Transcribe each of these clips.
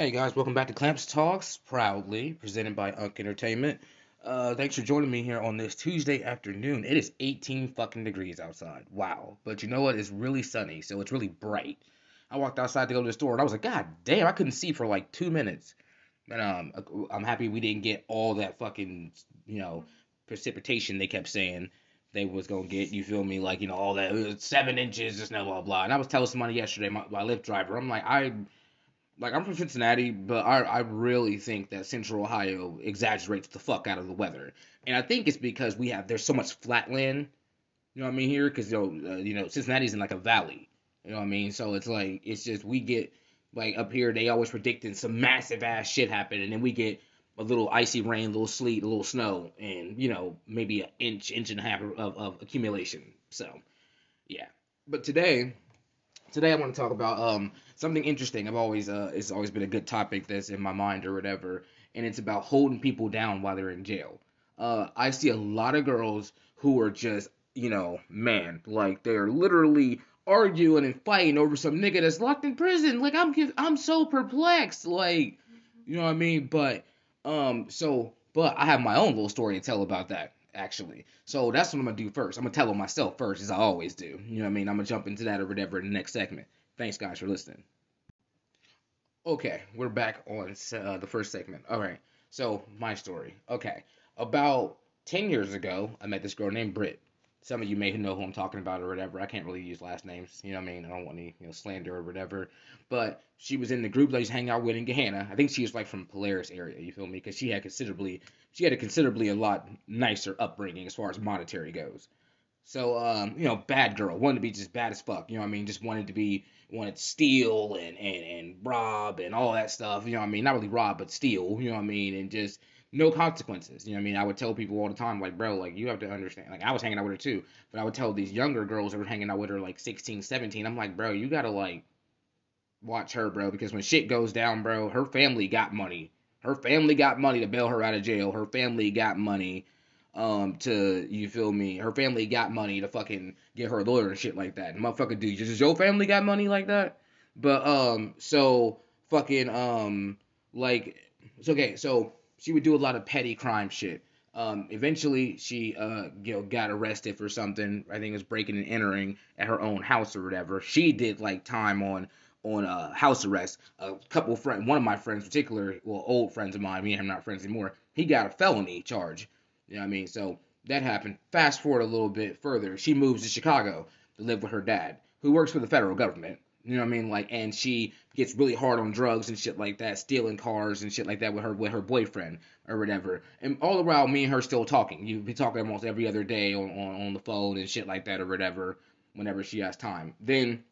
Hey guys, welcome back to Clamps Talks, proudly presented by Unk Entertainment. Uh, thanks for joining me here on this Tuesday afternoon. It is 18 fucking degrees outside. Wow. But you know what? It's really sunny, so it's really bright. I walked outside to go to the store and I was like, God damn, I couldn't see for like two minutes. And um, I'm happy we didn't get all that fucking, you know, precipitation they kept saying they was gonna get. You feel me? Like you know all that uh, seven inches, just blah blah blah. And I was telling somebody yesterday, my, my Lyft driver, I'm like, I like I'm from Cincinnati, but I I really think that Central Ohio exaggerates the fuck out of the weather, and I think it's because we have there's so much flat land, you know what I mean here, because you know uh, you know Cincinnati's in like a valley, you know what I mean, so it's like it's just we get like up here they always predicting some massive ass shit happen, and then we get a little icy rain, a little sleet, a little snow, and you know maybe an inch, inch and a half of, of accumulation. So yeah, but today today I want to talk about um something interesting. I've always uh it's always been a good topic that's in my mind or whatever, and it's about holding people down while they're in jail. Uh, I see a lot of girls who are just you know man like they're literally arguing and fighting over some nigga that's locked in prison. Like I'm I'm so perplexed. Like you know what I mean? But um so but I have my own little story to tell about that actually. So that's what I'm gonna do first. I'm gonna tell them myself first, as I always do. You know what I mean? I'm gonna jump into that or whatever in the next segment. Thanks, guys, for listening. Okay, we're back on uh, the first segment. All right, so my story. Okay, about 10 years ago, I met this girl named Britt some of you may know who I'm talking about or whatever. I can't really use last names, you know what I mean? I don't want any you know slander or whatever. But she was in the group that I was hanging out with in Gahanna. I think she was like from Polaris area, you feel me? Because she had considerably she had a considerably a lot nicer upbringing as far as monetary goes. So um, you know, bad girl, wanted to be just bad as fuck, you know what I mean? Just wanted to be wanted to steal and, and, and rob and all that stuff, you know what I mean? Not really rob, but steal, you know what I mean? And just no consequences. You know what I mean? I would tell people all the time, like, bro, like, you have to understand. Like, I was hanging out with her too, but I would tell these younger girls that were hanging out with her, like, 16, 17, I'm like, bro, you gotta, like, watch her, bro, because when shit goes down, bro, her family got money. Her family got money to bail her out of jail. Her family got money um to you feel me her family got money to fucking get her a lawyer and shit like that and motherfucker dude does your family got money like that but um so fucking um like it's okay so she would do a lot of petty crime shit. Um, eventually, she uh, you know got arrested for something. I think it was breaking and entering at her own house or whatever. She did like time on on uh, house arrest. A couple of friends, one of my friends, particular, well, old friends of mine, me and him not friends anymore. He got a felony charge. You know what I mean? So that happened. Fast forward a little bit further, she moves to Chicago to live with her dad, who works for the federal government. You know what I mean? Like, and she gets really hard on drugs and shit like that, stealing cars and shit like that with her with her boyfriend or whatever. And all while, me and her still talking. You be talking almost every other day on, on on the phone and shit like that or whatever. Whenever she has time, then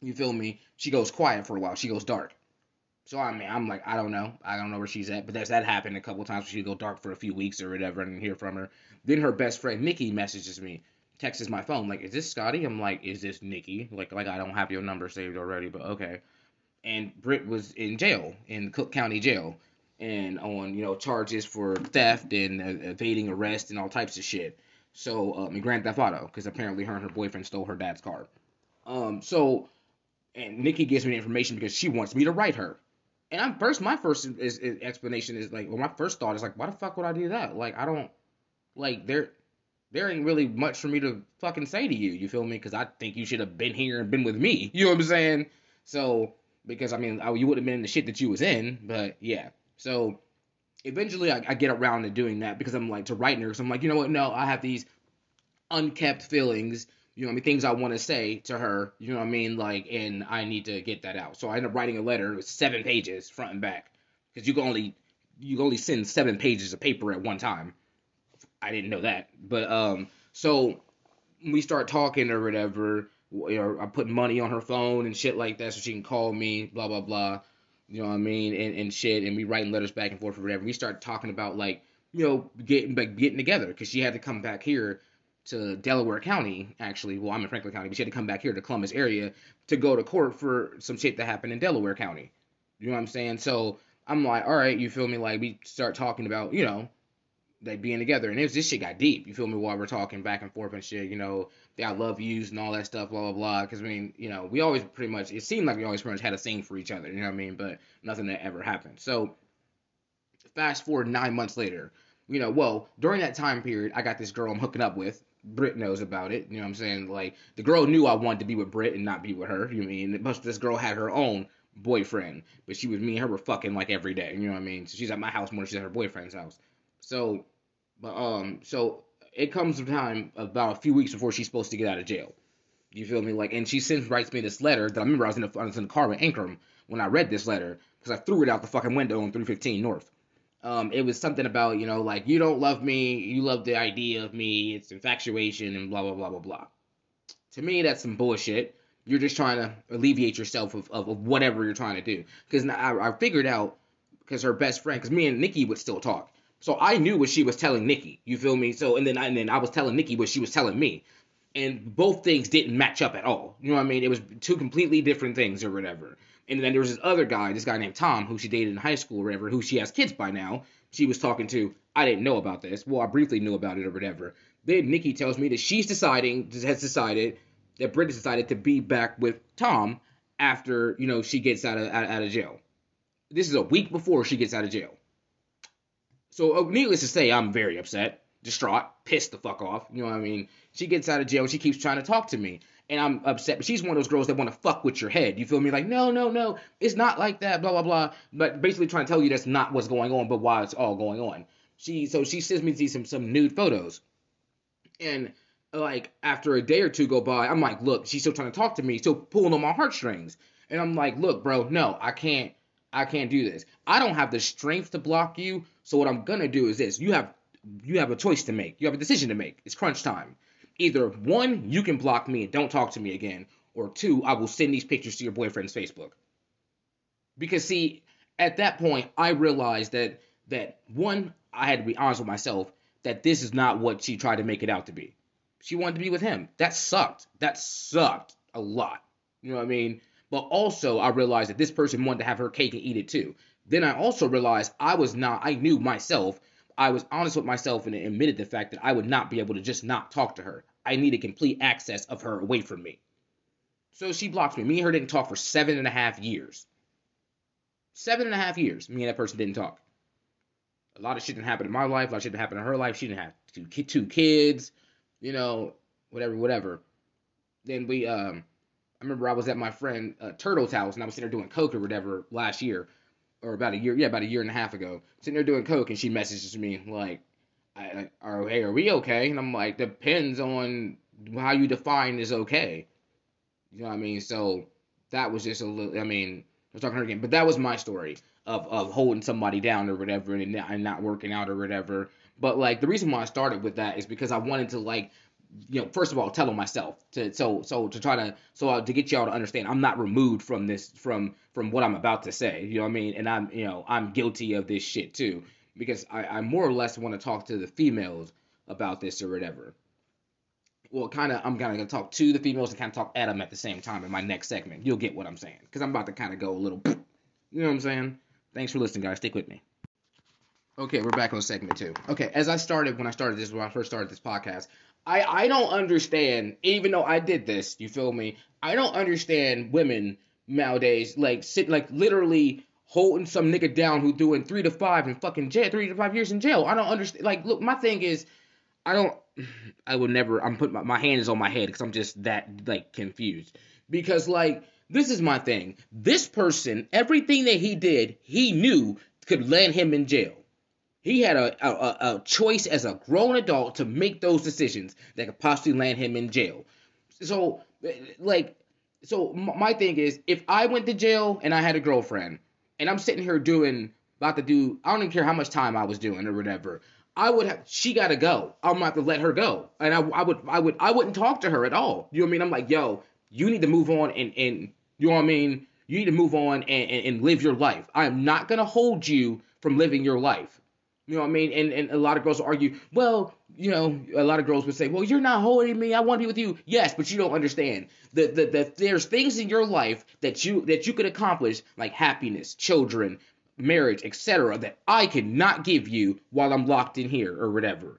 you feel me? She goes quiet for a while. She goes dark. So I mean, I'm like, I don't know, I don't know where she's at. But that's that happened a couple times. When she would go dark for a few weeks or whatever, and hear from her. Then her best friend Nikki messages me texts my phone like, "Is this Scottie?" I'm like, "Is this Nikki?" Like, like I don't have your number saved already, but okay. And Britt was in jail in Cook County Jail, and on you know charges for theft and uh, evading arrest and all types of shit. So um, and Grand Theft Auto, because apparently her and her boyfriend stole her dad's car. Um, so and Nikki gives me the information because she wants me to write her. And I'm first, my first is, is explanation is like, well, my first thought is like, why the fuck would I do that? Like, I don't, like, there, there ain't really much for me to fucking say to you. You feel me? Because I think you should have been here and been with me. You know what I'm saying? So because I mean, I, you would have been in the shit that you was in. But yeah. So eventually, I, I get around to doing that because I'm like to writing her. So I'm like, you know what? No, I have these unkept feelings. You know, I mean, things I want to say to her. You know what I mean? Like, and I need to get that out. So I end up writing a letter with seven pages, front and back, because you can only you can only send seven pages of paper at one time. I didn't know that. But um, so we start talking or whatever. Or I put money on her phone and shit like that so she can call me, blah blah blah. You know what I mean? And, and shit. And we writing letters back and forth or whatever. We start talking about like, you know, getting like getting together because she had to come back here to Delaware County, actually. Well, I'm in Franklin County, but she had to come back here to Columbus area to go to court for some shit that happened in Delaware County. You know what I'm saying? So I'm like, all right, you feel me? Like we start talking about, you know, like being together. And it was this shit got deep. You feel me? While we're talking back and forth and shit, you know, the I love yous and all that stuff, blah blah blah. Because I mean, you know, we always pretty much it seemed like we always pretty much had a thing for each other. You know what I mean? But nothing that ever happened. So fast forward nine months later, you know, well during that time period, I got this girl I'm hooking up with. Britt knows about it. You know what I'm saying? Like the girl knew I wanted to be with Britt and not be with her. You know I mean? But this girl had her own boyfriend, but she was me and her were fucking like every day. You know what I mean? So she's at my house more than she's at her boyfriend's house. So, but um, so it comes time about a few weeks before she's supposed to get out of jail. You feel me? Like, and she sends writes me this letter that I remember I was in the I was in the car with Ankrum when I read this letter because I threw it out the fucking window on 315 North. Um, it was something about you know like you don't love me, you love the idea of me, it's infatuation and blah blah blah blah blah. To me, that's some bullshit. You're just trying to alleviate yourself of, of, of whatever you're trying to do. Because I, I figured out because her best friend, because me and Nikki would still talk. So I knew what she was telling Nikki. You feel me? So and then I, and then I was telling Nikki what she was telling me, and both things didn't match up at all. You know what I mean? It was two completely different things or whatever. And then there was this other guy, this guy named Tom, who she dated in high school or whatever, who she has kids by now. She was talking to. I didn't know about this. Well, I briefly knew about it or whatever. Then Nikki tells me that she's deciding, has decided that Britt decided to be back with Tom after you know she gets out of out, out of jail. This is a week before she gets out of jail. So, uh, needless to say, I'm very upset, distraught, pissed the fuck off. You know what I mean? She gets out of jail. She keeps trying to talk to me, and I'm upset. But she's one of those girls that want to fuck with your head. You feel me? Like, no, no, no, it's not like that. Blah blah blah. But basically trying to tell you that's not what's going on, but why it's all going on. She so she sends me these some some nude photos, and like after a day or two go by, I'm like, look, she's still trying to talk to me, still pulling on my heartstrings, and I'm like, look, bro, no, I can't. I can't do this. I don't have the strength to block you. So what I'm gonna do is this: you have you have a choice to make. You have a decision to make. It's crunch time. Either one, you can block me and don't talk to me again, or two, I will send these pictures to your boyfriend's Facebook. Because see, at that point, I realized that that one, I had to be honest with myself that this is not what she tried to make it out to be. She wanted to be with him. That sucked. That sucked a lot. You know what I mean? But also, I realized that this person wanted to have her cake and eat it too. Then I also realized I was not, I knew myself. I was honest with myself and admitted the fact that I would not be able to just not talk to her. I needed complete access of her away from me. So she blocked me. Me and her didn't talk for seven and a half years. Seven and a half years, me and that person didn't talk. A lot of shit didn't happen in my life. A lot of shit didn't happen in her life. She didn't have two, two kids, you know, whatever, whatever. Then we, um, I remember I was at my friend uh, Turtle's house and I was sitting there doing coke or whatever last year, or about a year, yeah, about a year and a half ago. Sitting there doing coke and she messages me like, I, "Are oh, hey, are we okay?" And I'm like, "Depends on how you define is okay." You know what I mean? So that was just a little. I mean, I was talking to her again, but that was my story of of holding somebody down or whatever and and not working out or whatever. But like the reason why I started with that is because I wanted to like you know, first of all, tell myself to so so to try to so uh, to get y'all to understand, I'm not removed from this from from what I'm about to say. You know what I mean? And I'm you know I'm guilty of this shit too because I, I more or less want to talk to the females about this or whatever. Well, kind of, I'm kind of gonna talk to the females and kind of talk at them at the same time in my next segment. You'll get what I'm saying because I'm about to kind of go a little. You know what I'm saying? Thanks for listening, guys. Stick with me. Okay, we're back on segment two. Okay, as I started when I started this, when I first started this podcast, I I don't understand. Even though I did this, you feel me? I don't understand women nowadays like sit like literally holding some nigga down who doing three to five in fucking jail, three to five years in jail. I don't understand. Like, look, my thing is, I don't. I would never. I'm putting my, my on my head because I'm just that like confused. Because like this is my thing. This person, everything that he did, he knew could land him in jail. He had a, a, a choice as a grown adult to make those decisions that could possibly land him in jail. So, like, so my thing is, if I went to jail and I had a girlfriend, and I'm sitting here doing, about to do, I don't even care how much time I was doing or whatever. I would have, she got to go. I'm gonna have to let her go, and I, I would, I would, I wouldn't talk to her at all. You know what I mean? I'm like, yo, you need to move on, and and you know what I mean? You need to move on and, and, and live your life. I am not gonna hold you from living your life. You know what I mean? And and a lot of girls will argue, well, you know, a lot of girls would say, well, you're not holding me. I want to be with you. Yes, but you don't understand. that the, the there's things in your life that you that you could accomplish, like happiness, children, marriage, etc., that I cannot give you while I'm locked in here or whatever.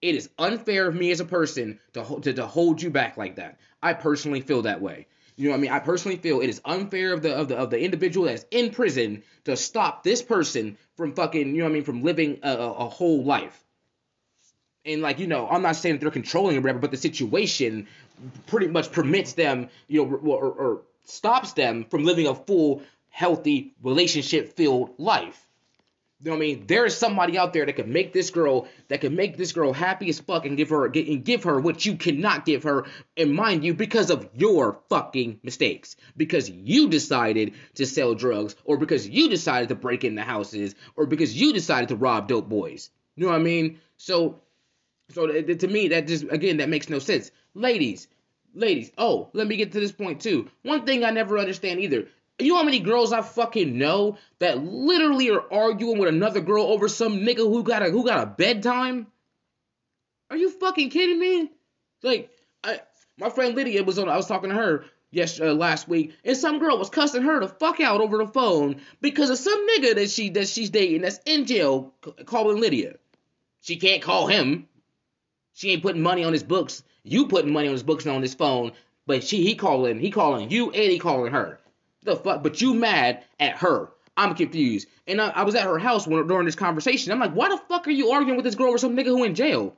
It is unfair of me as a person to, to, to hold you back like that. I personally feel that way. You know what I mean? I personally feel it is unfair of the of the of the individual that's in prison to stop this person from fucking, you know what I mean, from living a, a, whole life. And like, you know, I'm not saying that they're controlling or whatever, but the situation pretty much permits them, you know, or, or stops them from living a full, healthy, relationship filled life. You know what I mean? There is somebody out there that can make this girl that can make this girl happy as fuck and give her and give her what you cannot give her, and mind you, because of your fucking mistakes. Because you decided to sell drugs, or because you decided to break into houses, or because you decided to rob dope boys. You know what I mean? So so to me, that just again that makes no sense. Ladies, ladies. Oh, let me get to this point too. One thing I never understand either. You know how many girls I fucking know that literally are arguing with another girl over some nigga who got a who got a bedtime? Are you fucking kidding me? Like, I my friend Lydia was on. I was talking to her yes uh, last week, and some girl was cussing her the fuck out over the phone because of some nigga that she that she's dating that's in jail calling Lydia. She can't call him. She ain't putting money on his books. You putting money on his books and on his phone, but she he calling he calling you and he calling her. The fuck? But you mad at her? I'm confused. And I, I was at her house when, during this conversation. I'm like, why the fuck are you arguing with this girl over some nigga who in jail?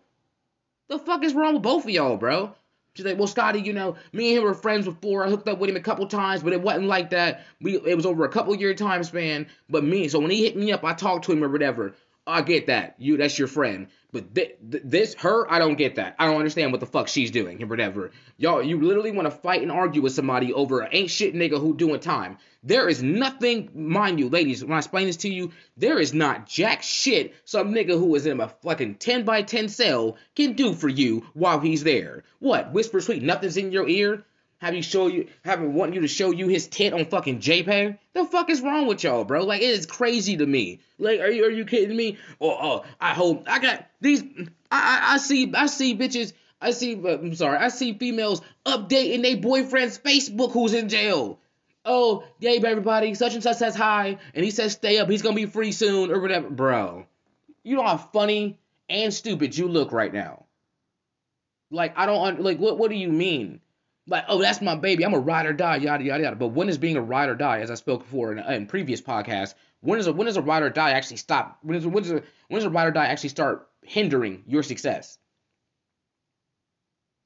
The fuck is wrong with both of y'all, bro? She's like, well, Scottie, you know, me and him were friends before. I hooked up with him a couple times, but it wasn't like that. We it was over a couple year time span. But me, so when he hit me up, I talked to him or whatever. I get that. You, that's your friend. But th- th- this, her, I don't get that. I don't understand what the fuck she's doing or whatever. Y'all, you literally want to fight and argue with somebody over an ain't shit nigga who doing time. There is nothing, mind you, ladies, when I explain this to you, there is not jack shit some nigga who is in a fucking 10 by 10 cell can do for you while he's there. What? Whisper sweet, nothing's in your ear? Have you show you having want you to show you his tit on fucking JPEG? The fuck is wrong with y'all, bro? Like it is crazy to me. Like, are you are you kidding me? Or oh, I hope I got these. I, I I see I see bitches. I see. Uh, I'm sorry. I see females updating their boyfriend's Facebook who's in jail. Oh, yeah, everybody, such and such says hi, and he says stay up. He's gonna be free soon or whatever, bro. You know how funny and stupid you look right now. Like I don't like what what do you mean? Like, oh, that's my baby. I'm a ride or die, yada yada yada. But when is being a ride or die, as I spoke before in, in previous podcasts, when is a when does a ride or die actually stop? When is when does a when a ride or die actually start hindering your success?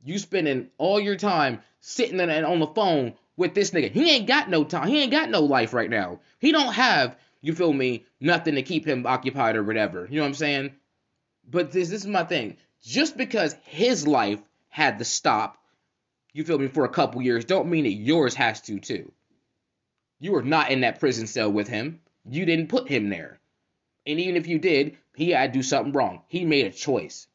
You spending all your time sitting in, on the phone with this nigga. He ain't got no time. He ain't got no life right now. He don't have, you feel me, nothing to keep him occupied or whatever. You know what I'm saying? But this this is my thing. Just because his life had to stop you feel me, for a couple years, don't mean that yours has to too. You were not in that prison cell with him. You didn't put him there. And even if you did, he had to do something wrong. He made a choice.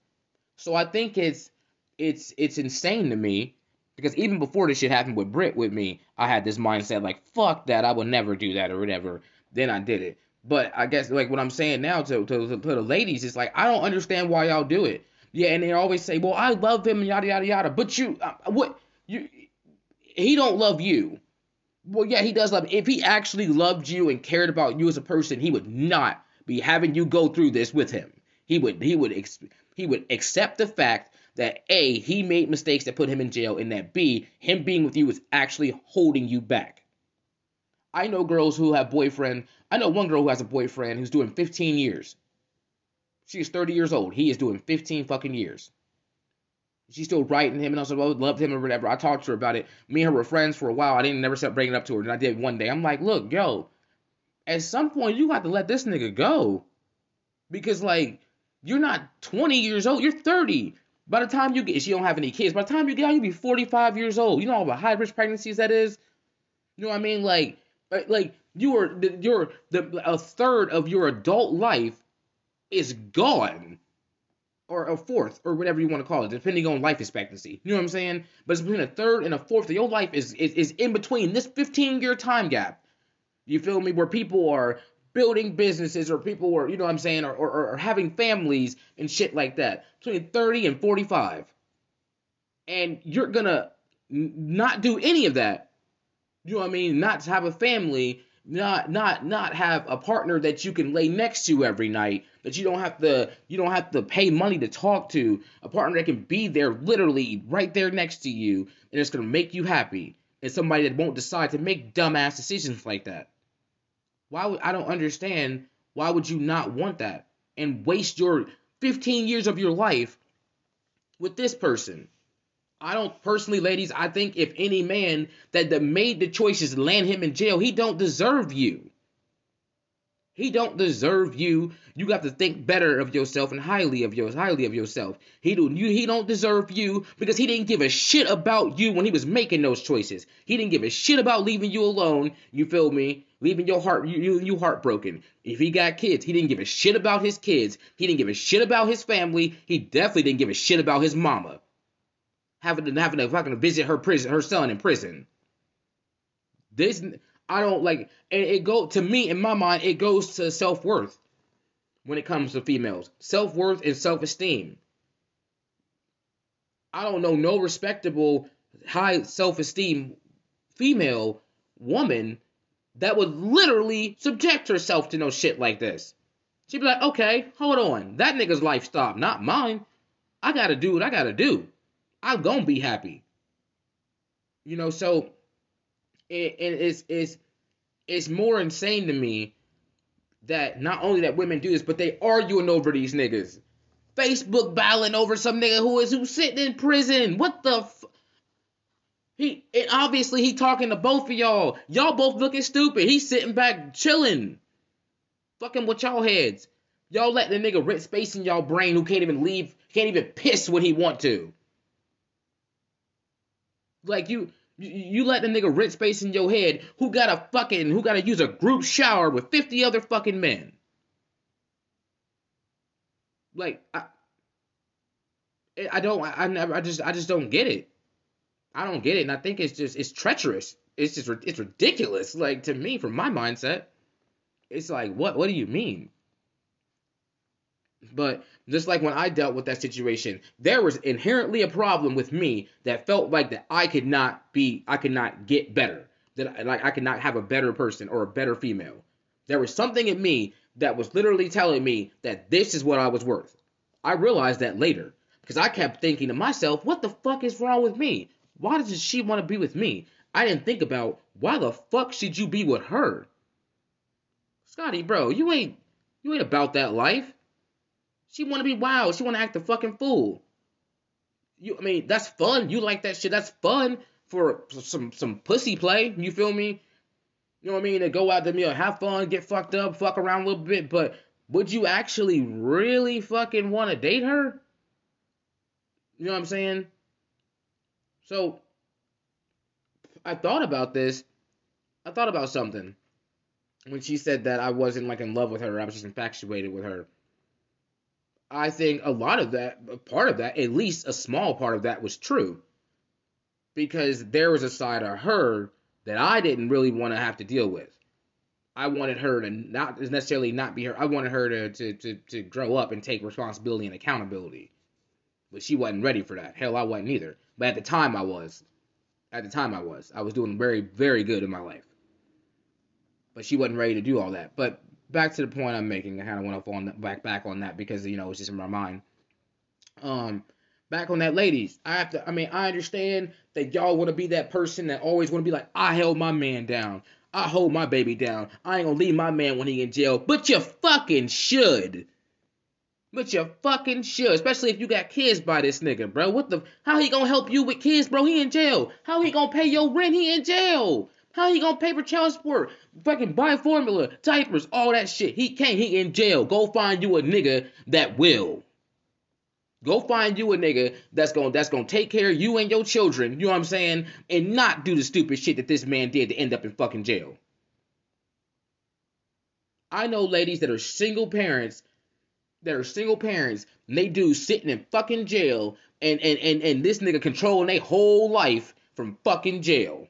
So I think it's it's it's insane to me because even before this shit happened with Britt with me, I had this mindset like fuck that, I would never do that or whatever. Then I did it. But I guess like what I'm saying now to to, to the ladies is like I don't understand why y'all do it. Yeah, and they always say, "Well, I love him and yada yada yada." But you, uh, what? You he don't love you. Well, yeah, he does love. If he actually loved you and cared about you as a person, he would not be having you go through this with him. He would he would he would accept the fact that a he made mistakes that put him in jail, and that b him being with you is actually holding you back. I know girls who have boyfriend. I know one girl who has a boyfriend who's doing 15 years. She is 30 years old. He is doing 15 fucking years. She's still writing him, and I was like, loved him or whatever. I talked to her about it. Me and her were friends for a while. I didn't never stop bringing it up to her. And I did one day. I'm like, look, yo, at some point you got to let this nigga go, because like you're not 20 years old. You're 30. By the time you get, she don't have any kids. By the time you get out, you'll be 45 years old. You know how high risk pregnancies that is. You know what I mean? Like, like you are, you're the a third of your adult life is gone or a fourth or whatever you want to call it, depending on life expectancy. You know what I'm saying? But it's between a third and a fourth of your life is is, is in between this 15 year time gap. You feel me? Where people are building businesses or people are, you know what I'm saying, or, or, or having families and shit like that. Between 30 and 45. And you're gonna not do any of that. You know what I mean? Not to have a family not not not have a partner that you can lay next to every night that you don't have to you don't have to pay money to talk to. A partner that can be there literally right there next to you and it's going to make you happy. And somebody that won't decide to make dumbass decisions like that. Why would i don't understand why would you not want that and waste your 15 years of your life with this person I don't personally, ladies. I think if any man that, made the choices land him in jail, he don't deserve you. He don't deserve you. You got to think better of yourself and highly of yours, highly of yourself. He do you he don't deserve you because he didn't give a shit about you when he was making those choices. He didn't give a shit about leaving you alone. You feel me? Leaving your heart you you, you heartbroken. If he got kids, he didn't give a shit about his kids. He didn't give a shit about his family. He definitely didn't give a shit about his mama having to having to fucking visit her prison, her son in prison. This I don't like, and it go to me in my mind. It goes to self worth when it comes to females, self worth and self esteem. I don't know no respectable, high self esteem female woman that would literally subject herself to no shit like this. She'd be like, okay, hold on, that nigga's life stopped, not mine. I gotta do what I gotta do. I'm gonna be happy. You know, so it, it, it's it's it's more insane to me that not only that women do this, but they arguing over these niggas. Facebook battling over some nigga who is who's sitting in prison. What the f- he and obviously he talking to both of y'all. Y'all both looking stupid. He's sitting back chilling. Fucking with y'all heads. Y'all let the nigga rent space in y'all brain who can't even leave, can't even piss when he want to. Like you, you let the nigga rent space in your head who got a fucking who got to use a group shower with fifty other fucking men. Like I, I don't, I never, I just, I just don't get it. I don't get it, and I think it's just, it's treacherous. It's just, it's ridiculous. Like to me, from my mindset, it's like, what, what do you mean? But just like when I dealt with that situation, there was inherently a problem with me that felt like that I could not be, I could not get better. That like I could not have a better person or a better female. There was something in me that was literally telling me that this is what I was worth. I realized that later because I kept thinking to myself, what the fuck is wrong with me? Why does she want to be with me? I didn't think about why the fuck should you be with her? Scottie, bro, you ain't you ain't about that life. She want to be wild. She want to act a fucking fool. You, I mean, that's fun. You like that shit. That's fun for some some pussy play. You feel me? You know what I mean? To go out there, meal, have fun, get fucked up, fuck around a little bit. But would you actually really fucking want to date her? You know what I'm saying? So I thought about this. I thought about something when she said that I wasn't like in love with her. I was just infatuated with her. I think a lot of that, part of that, at least a small part of that was true. Because there was a side of her that I didn't really want to have to deal with. I wanted her to not necessarily not be her. I wanted her to, to, to, to grow up and take responsibility and accountability. But she wasn't ready for that. Hell, I wasn't either. But at the time, I was. At the time, I was. I was doing very, very good in my life. But she wasn't ready to do all that. But back to the point I'm making. I kind of went off on that, back back on that because you know it's just in my mind. Um, back on that, ladies. I have to. I mean, I understand that y'all want to be that person that always want to be like, I held my man down. I hold my baby down. I ain't gonna leave my man when he in jail. But you fucking should. But you fucking should, especially if you got kids by this nigga, bro. What the? How he gonna help you with kids, bro? He in jail. How he gonna pay your rent? He in jail. How he gonna pay for child support? Fucking buy formula, diapers, all that shit. He can't. He in jail. Go find you a nigga that will. Go find you a nigga that's gonna that's gonna take care of you and your children. You know what I'm saying? And not do the stupid shit that this man did to end up in fucking jail. I know ladies that are single parents that are single parents and they do sitting in fucking jail and and and, and this nigga controlling their whole life from fucking jail.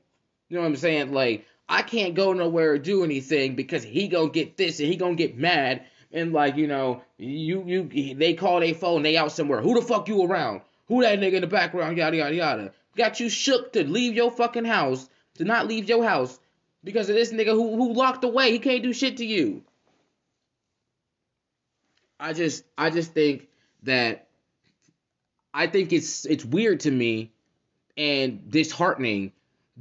You know what I'm saying? Like, I can't go nowhere or do anything because he gonna get this and he gonna get mad and like, you know, you you they call their phone, they out somewhere. Who the fuck you around? Who that nigga in the background? Yada yada yada. Got you shook to leave your fucking house, to not leave your house, because of this nigga who who locked away. He can't do shit to you. I just I just think that I think it's it's weird to me and disheartening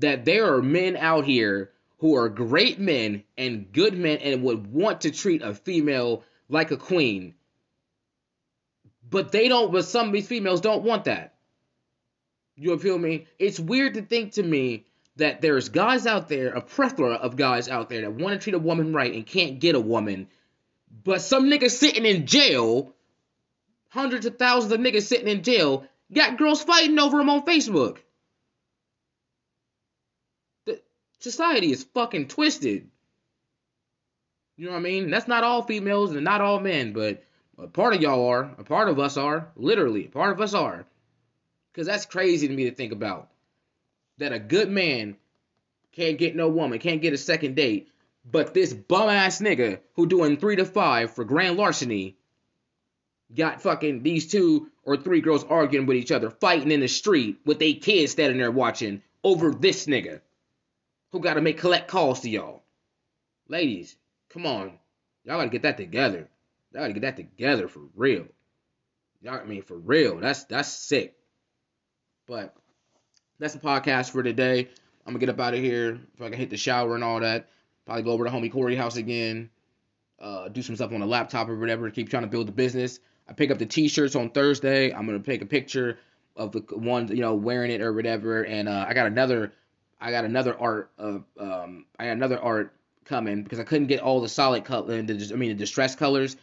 that there are men out here who are great men and good men and would want to treat a female like a queen. But they don't but some of these females don't want that. You feel me? It's weird to think to me that there's guys out there, a plethora of guys out there that want to treat a woman right and can't get a woman, but some niggas sitting in jail, hundreds of thousands of niggas sitting in jail, got girls fighting over them on Facebook. The society is fucking twisted. You know what I mean? That's not all females and not all men, but a part of y'all are. A part of us are. Literally, a part of us are. Because that's crazy to me to think about that a good man can't get no woman, can't get a second date, but this bum ass nigga who doing three to five for grand larceny got fucking these two or three girls arguing with each other, fighting in the street with they kids standing there watching over this nigga who got to make collect calls to y'all. Ladies, come on, y'all gotta get that together. Y'all gotta get that together for real. Y'all, I mean, for real. That's that's sick. But that's the podcast for today. I'm gonna get up out of here if I can hit the shower and all that. Probably go over to homie Corey house again. Uh, do some stuff on the laptop or whatever. Keep trying to build the business. I pick up the t-shirts on Thursday. I'm gonna take a picture of the one, you know, wearing it or whatever. And uh, I got another, I got another art of, um, I got another art coming because I couldn't get all the solid color, I mean the distress colors.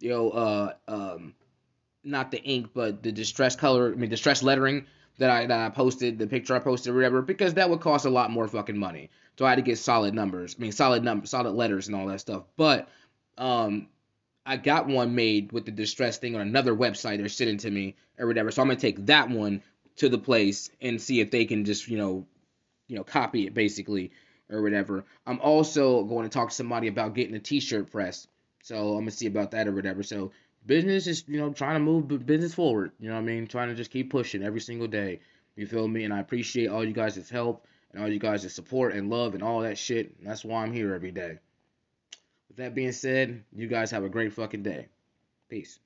You know, uh, um, not the ink, but the distress color, I mean distress lettering that I, that I posted, the picture I posted, or whatever, because that would cost a lot more fucking money. So I had to get solid numbers. I mean, solid numbers, solid letters, and all that stuff. But um, I got one made with the distress thing on another website. They're sitting to me or whatever. So I'm gonna take that one to the place and see if they can just you know, you know, copy it basically or whatever. I'm also going to talk to somebody about getting a T-shirt press. So I'm gonna see about that or whatever. So business is you know trying to move business forward. You know what I mean? Trying to just keep pushing every single day. You feel me? And I appreciate all you guys' help and all you guys' support and love and all that shit. And that's why I'm here every day. With that being said, you guys have a great fucking day. Peace.